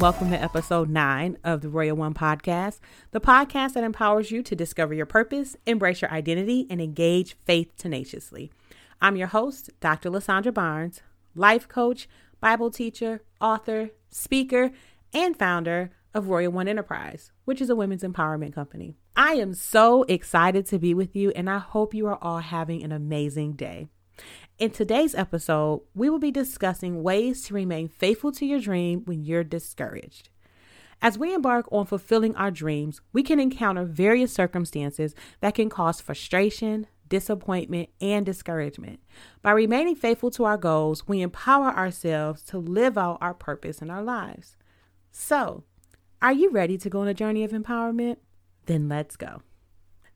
welcome to episode nine of the Royal One podcast, the podcast that empowers you to discover your purpose, embrace your identity, and engage faith tenaciously. I'm your host, Dr. LaSondra Barnes, life coach, Bible teacher, author, speaker, and founder of Royal One Enterprise, which is a women's empowerment company. I am so excited to be with you, and I hope you are all having an amazing day. In today's episode, we will be discussing ways to remain faithful to your dream when you're discouraged. As we embark on fulfilling our dreams, we can encounter various circumstances that can cause frustration, disappointment, and discouragement. By remaining faithful to our goals, we empower ourselves to live out our purpose in our lives. So, are you ready to go on a journey of empowerment? Then let's go.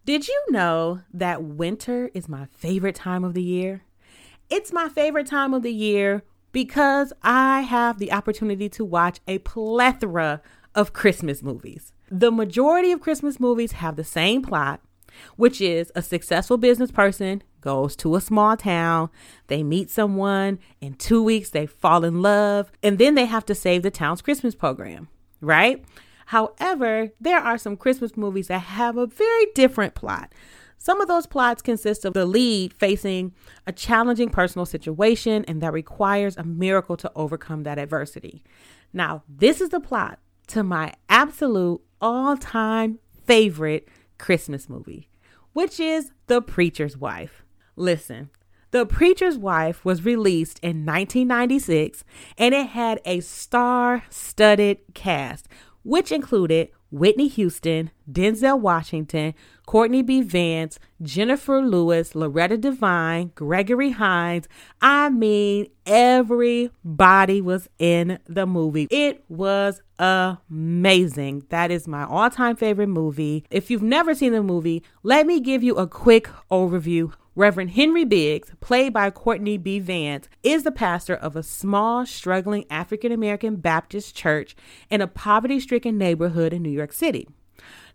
Did you know that winter is my favorite time of the year? It's my favorite time of the year because I have the opportunity to watch a plethora of Christmas movies. The majority of Christmas movies have the same plot, which is a successful business person goes to a small town, they meet someone, in 2 weeks they fall in love, and then they have to save the town's Christmas program, right? However, there are some Christmas movies that have a very different plot. Some of those plots consist of the lead facing a challenging personal situation and that requires a miracle to overcome that adversity. Now, this is the plot to my absolute all time favorite Christmas movie, which is The Preacher's Wife. Listen, The Preacher's Wife was released in 1996 and it had a star studded cast, which included Whitney Houston, Denzel Washington, Courtney B. Vance, Jennifer Lewis, Loretta Devine, Gregory Hines. I mean, everybody was in the movie. It was amazing. That is my all time favorite movie. If you've never seen the movie, let me give you a quick overview Reverend Henry Biggs, played by Courtney B. Vance, is the pastor of a small, struggling African American Baptist church in a poverty stricken neighborhood in New York City.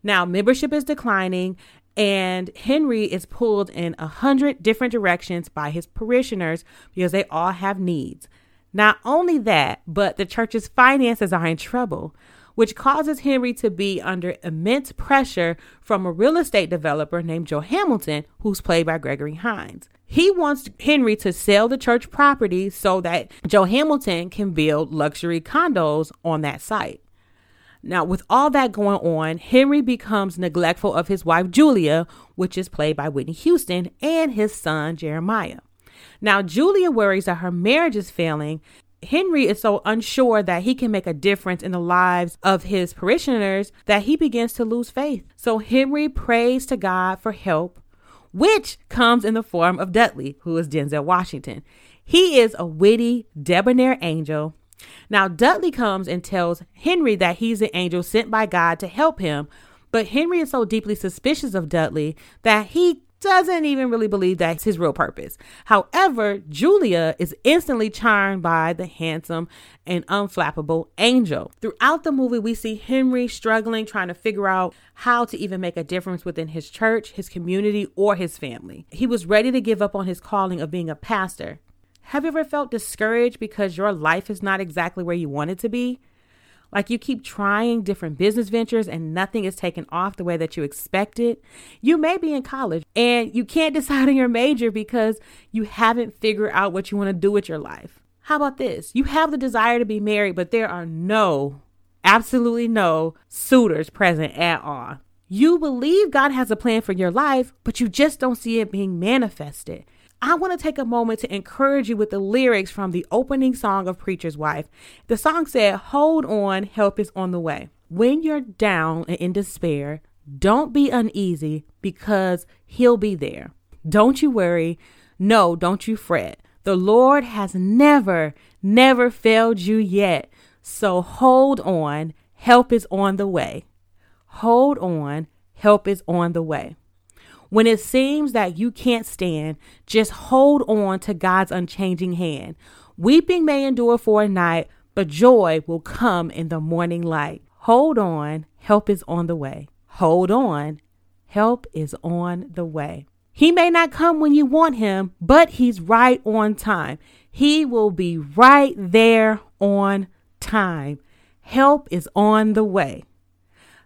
Now, membership is declining, and Henry is pulled in a hundred different directions by his parishioners because they all have needs. Not only that, but the church's finances are in trouble which causes Henry to be under immense pressure from a real estate developer named Joe Hamilton, who's played by Gregory Hines. He wants Henry to sell the church property so that Joe Hamilton can build luxury condos on that site. Now, with all that going on, Henry becomes neglectful of his wife Julia, which is played by Whitney Houston, and his son Jeremiah. Now, Julia worries that her marriage is failing Henry is so unsure that he can make a difference in the lives of his parishioners that he begins to lose faith. So Henry prays to God for help, which comes in the form of Dudley, who is Denzel Washington. He is a witty, debonair angel. Now, Dudley comes and tells Henry that he's an angel sent by God to help him, but Henry is so deeply suspicious of Dudley that he doesn't even really believe that's his real purpose. However, Julia is instantly charmed by the handsome and unflappable Angel. Throughout the movie, we see Henry struggling, trying to figure out how to even make a difference within his church, his community, or his family. He was ready to give up on his calling of being a pastor. Have you ever felt discouraged because your life is not exactly where you want it to be? Like you keep trying different business ventures and nothing is taken off the way that you expected. You may be in college and you can't decide on your major because you haven't figured out what you want to do with your life. How about this? You have the desire to be married, but there are no, absolutely no suitors present at all. You believe God has a plan for your life, but you just don't see it being manifested. I want to take a moment to encourage you with the lyrics from the opening song of Preacher's Wife. The song said, Hold on, help is on the way. When you're down and in despair, don't be uneasy because He'll be there. Don't you worry. No, don't you fret. The Lord has never, never failed you yet. So hold on, help is on the way. Hold on, help is on the way. When it seems that you can't stand, just hold on to God's unchanging hand. Weeping may endure for a night, but joy will come in the morning light. Hold on, help is on the way. Hold on, help is on the way. He may not come when you want him, but he's right on time. He will be right there on time. Help is on the way.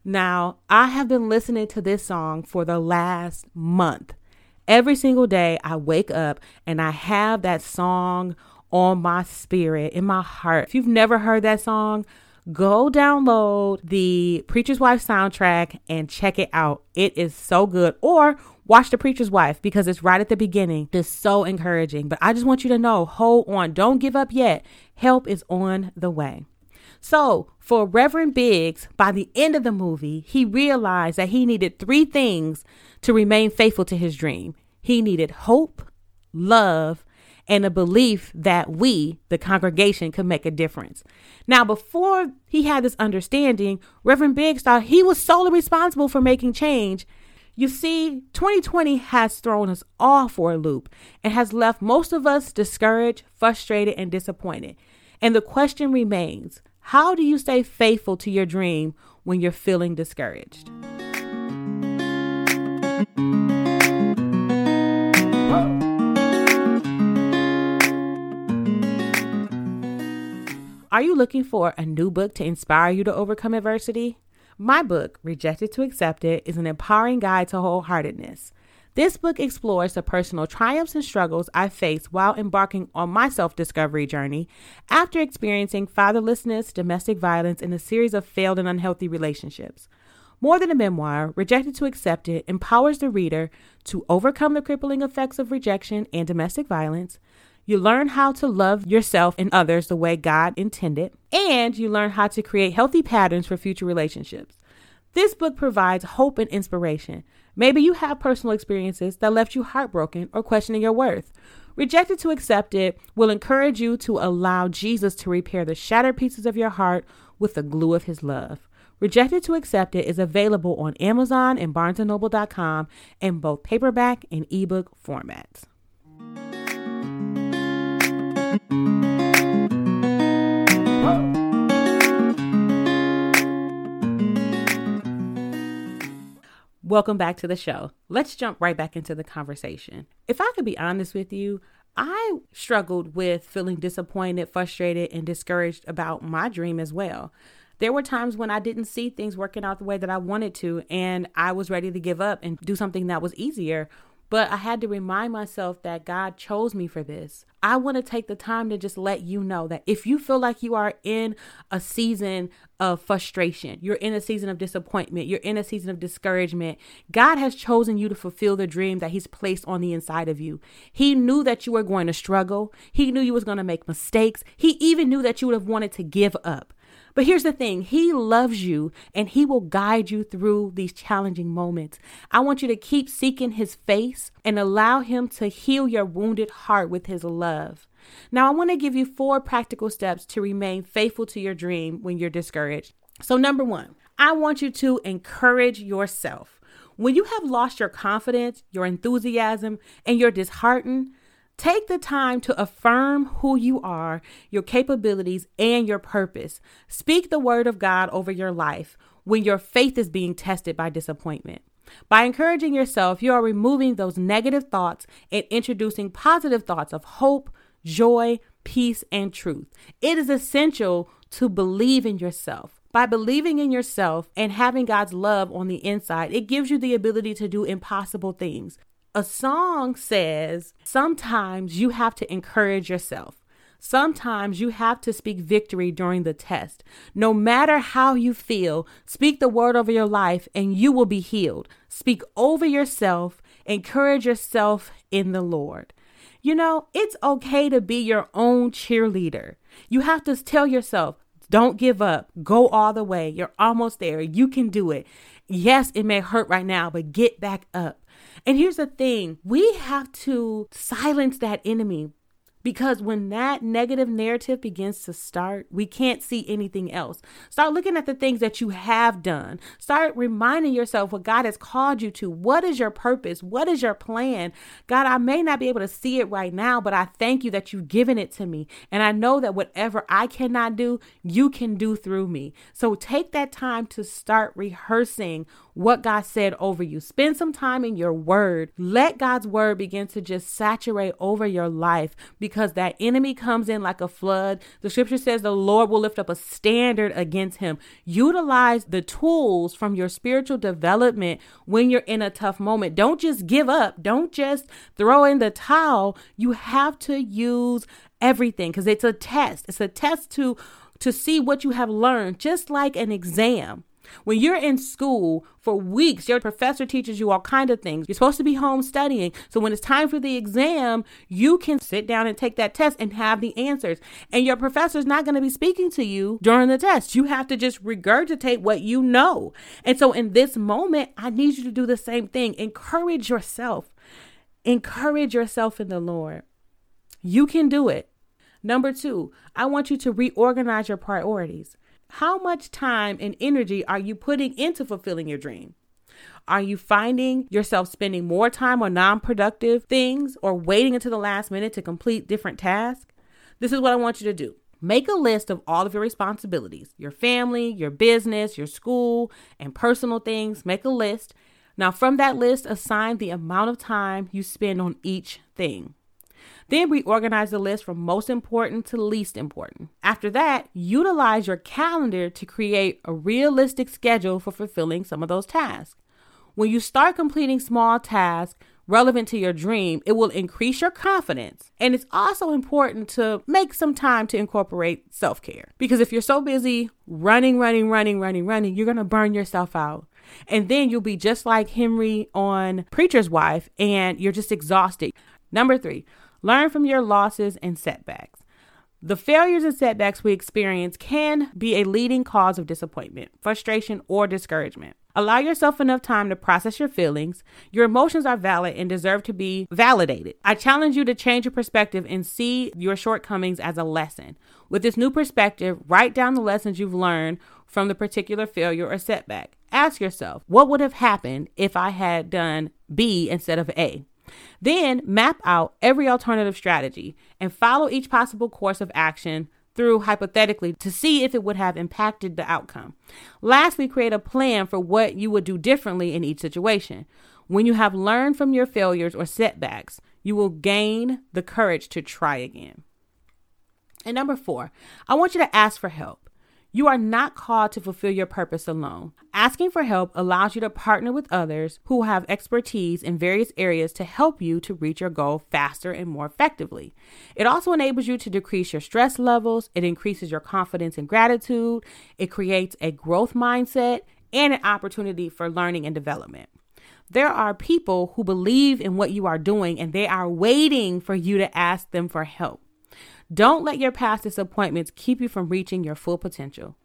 Now, I have been listening to this song for the last month. Every single day, I wake up and I have that song on my spirit, in my heart. If you've never heard that song, go download the Preacher's Wife soundtrack and check it out. It is so good. Or watch The Preacher's Wife because it's right at the beginning. It's so encouraging. But I just want you to know hold on, don't give up yet. Help is on the way. So, for Reverend Biggs, by the end of the movie, he realized that he needed three things to remain faithful to his dream. He needed hope, love, and a belief that we, the congregation, could make a difference. Now, before he had this understanding, Reverend Biggs thought he was solely responsible for making change. You see, 2020 has thrown us all for a loop and has left most of us discouraged, frustrated, and disappointed. And the question remains how do you stay faithful to your dream when you're feeling discouraged? Are you looking for a new book to inspire you to overcome adversity? My book, Rejected to Accepted, is an empowering guide to wholeheartedness. This book explores the personal triumphs and struggles I faced while embarking on my self discovery journey after experiencing fatherlessness, domestic violence, and a series of failed and unhealthy relationships. More than a memoir, Rejected to Accepted empowers the reader to overcome the crippling effects of rejection and domestic violence. You learn how to love yourself and others the way God intended, and you learn how to create healthy patterns for future relationships. This book provides hope and inspiration. Maybe you have personal experiences that left you heartbroken or questioning your worth. Rejected to Accepted will encourage you to allow Jesus to repair the shattered pieces of your heart with the glue of his love. Rejected to Accepted is available on Amazon and BarnesandNoble.com in both paperback and ebook formats. Welcome back to the show. Let's jump right back into the conversation. If I could be honest with you, I struggled with feeling disappointed, frustrated, and discouraged about my dream as well. There were times when I didn't see things working out the way that I wanted to, and I was ready to give up and do something that was easier but I had to remind myself that God chose me for this. I want to take the time to just let you know that if you feel like you are in a season of frustration, you're in a season of disappointment, you're in a season of discouragement, God has chosen you to fulfill the dream that He's placed on the inside of you. He knew that you were going to struggle, He knew you was going to make mistakes, He even knew that you would have wanted to give up. But here's the thing He loves you and He will guide you through these challenging moments. I want you to keep seeking His face and allow Him to heal your wounded heart with His love. Now, I want to give you four practical steps to remain faithful to your dream when you're discouraged. So, number one, I want you to encourage yourself. When you have lost your confidence, your enthusiasm, and you're disheartened, Take the time to affirm who you are, your capabilities, and your purpose. Speak the word of God over your life when your faith is being tested by disappointment. By encouraging yourself, you are removing those negative thoughts and introducing positive thoughts of hope, joy, peace, and truth. It is essential to believe in yourself. By believing in yourself and having God's love on the inside, it gives you the ability to do impossible things. A song says sometimes you have to encourage yourself. Sometimes you have to speak victory during the test. No matter how you feel, speak the word over your life and you will be healed. Speak over yourself, encourage yourself in the Lord. You know, it's okay to be your own cheerleader. You have to tell yourself, don't give up. Go all the way. You're almost there. You can do it. Yes, it may hurt right now, but get back up. And here's the thing we have to silence that enemy because when that negative narrative begins to start, we can't see anything else. Start looking at the things that you have done. Start reminding yourself what God has called you to. What is your purpose? What is your plan? God, I may not be able to see it right now, but I thank you that you've given it to me. And I know that whatever I cannot do, you can do through me. So take that time to start rehearsing what God said over you. Spend some time in your word. Let God's word begin to just saturate over your life because that enemy comes in like a flood. The scripture says the Lord will lift up a standard against him. Utilize the tools from your spiritual development when you're in a tough moment. Don't just give up. Don't just throw in the towel. You have to use everything because it's a test. It's a test to to see what you have learned, just like an exam. When you're in school for weeks, your professor teaches you all kind of things. You're supposed to be home studying. So when it's time for the exam, you can sit down and take that test and have the answers. And your professor's not going to be speaking to you during the test. You have to just regurgitate what you know. And so in this moment, I need you to do the same thing. Encourage yourself. Encourage yourself in the Lord. You can do it. Number two, I want you to reorganize your priorities. How much time and energy are you putting into fulfilling your dream? Are you finding yourself spending more time on non productive things or waiting until the last minute to complete different tasks? This is what I want you to do. Make a list of all of your responsibilities your family, your business, your school, and personal things. Make a list. Now, from that list, assign the amount of time you spend on each thing. Then reorganize the list from most important to least important. After that, utilize your calendar to create a realistic schedule for fulfilling some of those tasks. When you start completing small tasks relevant to your dream, it will increase your confidence. And it's also important to make some time to incorporate self care. Because if you're so busy running, running, running, running, running, you're going to burn yourself out. And then you'll be just like Henry on Preacher's Wife, and you're just exhausted. Number three, Learn from your losses and setbacks. The failures and setbacks we experience can be a leading cause of disappointment, frustration, or discouragement. Allow yourself enough time to process your feelings. Your emotions are valid and deserve to be validated. I challenge you to change your perspective and see your shortcomings as a lesson. With this new perspective, write down the lessons you've learned from the particular failure or setback. Ask yourself, what would have happened if I had done B instead of A? Then map out every alternative strategy and follow each possible course of action through hypothetically to see if it would have impacted the outcome. Lastly, create a plan for what you would do differently in each situation. When you have learned from your failures or setbacks, you will gain the courage to try again. And number four, I want you to ask for help. You are not called to fulfill your purpose alone. Asking for help allows you to partner with others who have expertise in various areas to help you to reach your goal faster and more effectively. It also enables you to decrease your stress levels, it increases your confidence and gratitude, it creates a growth mindset and an opportunity for learning and development. There are people who believe in what you are doing and they are waiting for you to ask them for help. Don't let your past disappointments keep you from reaching your full potential.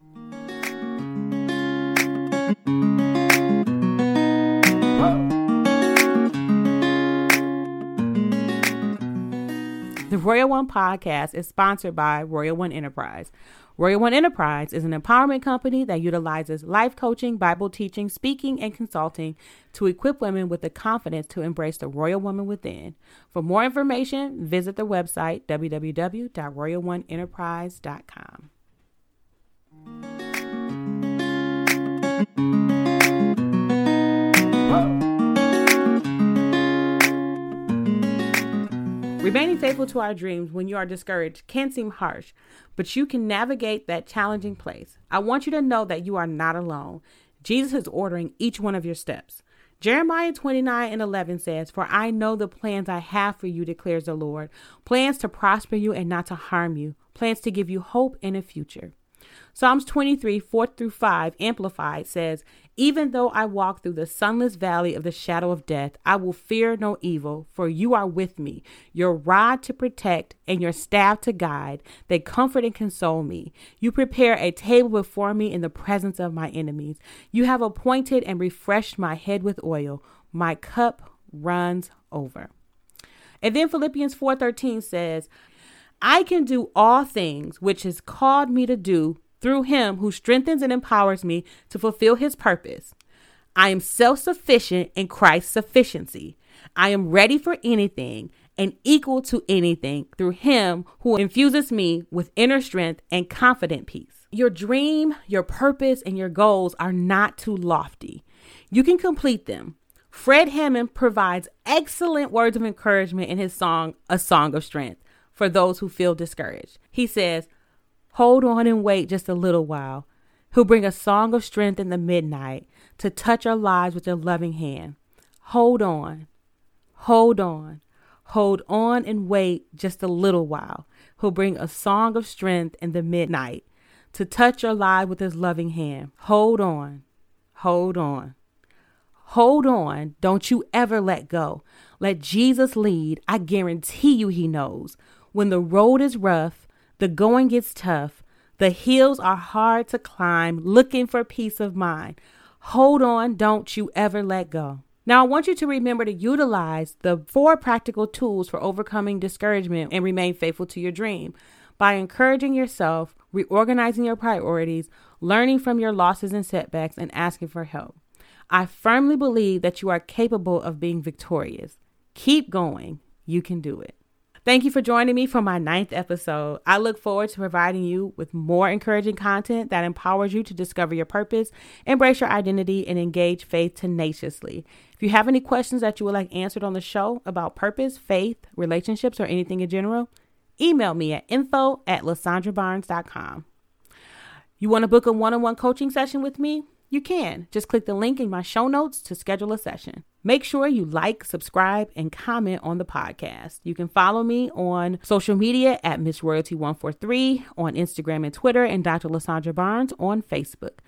The Royal One podcast is sponsored by Royal One Enterprise. Royal One Enterprise is an empowerment company that utilizes life coaching, Bible teaching, speaking, and consulting to equip women with the confidence to embrace the royal woman within. For more information, visit the website www.royaloneenterprise.com. Remaining faithful to our dreams when you are discouraged can seem harsh, but you can navigate that challenging place. I want you to know that you are not alone. Jesus is ordering each one of your steps. Jeremiah 29 and 11 says, For I know the plans I have for you, declares the Lord plans to prosper you and not to harm you, plans to give you hope and a future. Psalms 23, 4 through 5, Amplified says, Even though I walk through the sunless valley of the shadow of death, I will fear no evil, for you are with me. Your rod to protect and your staff to guide, they comfort and console me. You prepare a table before me in the presence of my enemies. You have appointed and refreshed my head with oil. My cup runs over. And then Philippians 4:13 says, I can do all things which has called me to do through him who strengthens and empowers me to fulfill his purpose. I am self sufficient in Christ's sufficiency. I am ready for anything and equal to anything through him who infuses me with inner strength and confident peace. Your dream, your purpose, and your goals are not too lofty. You can complete them. Fred Hammond provides excellent words of encouragement in his song, A Song of Strength. For those who feel discouraged. He says, Hold on and wait just a little while. He'll bring a song of strength in the midnight to touch our lives with a loving hand. Hold on. Hold on. Hold on and wait just a little while. He'll bring a song of strength in the midnight to touch your lives with his loving hand. Hold on. Hold on. Hold on. Don't you ever let go. Let Jesus lead. I guarantee you he knows. When the road is rough, the going gets tough, the hills are hard to climb, looking for peace of mind. Hold on. Don't you ever let go. Now, I want you to remember to utilize the four practical tools for overcoming discouragement and remain faithful to your dream by encouraging yourself, reorganizing your priorities, learning from your losses and setbacks, and asking for help. I firmly believe that you are capable of being victorious. Keep going. You can do it. Thank you for joining me for my ninth episode. I look forward to providing you with more encouraging content that empowers you to discover your purpose, embrace your identity, and engage faith tenaciously. If you have any questions that you would like answered on the show about purpose, faith, relationships, or anything in general, email me at info at lasondrabarnes.com. You want to book a one on one coaching session with me? You can. Just click the link in my show notes to schedule a session. Make sure you like, subscribe, and comment on the podcast. You can follow me on social media at Miss Royalty143 on Instagram and Twitter, and Dr. LaSondra Barnes on Facebook.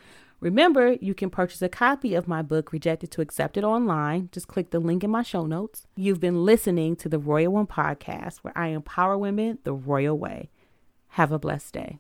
Remember, you can purchase a copy of my book, Rejected to Accepted, online. Just click the link in my show notes. You've been listening to the Royal One podcast, where I empower women the royal way. Have a blessed day.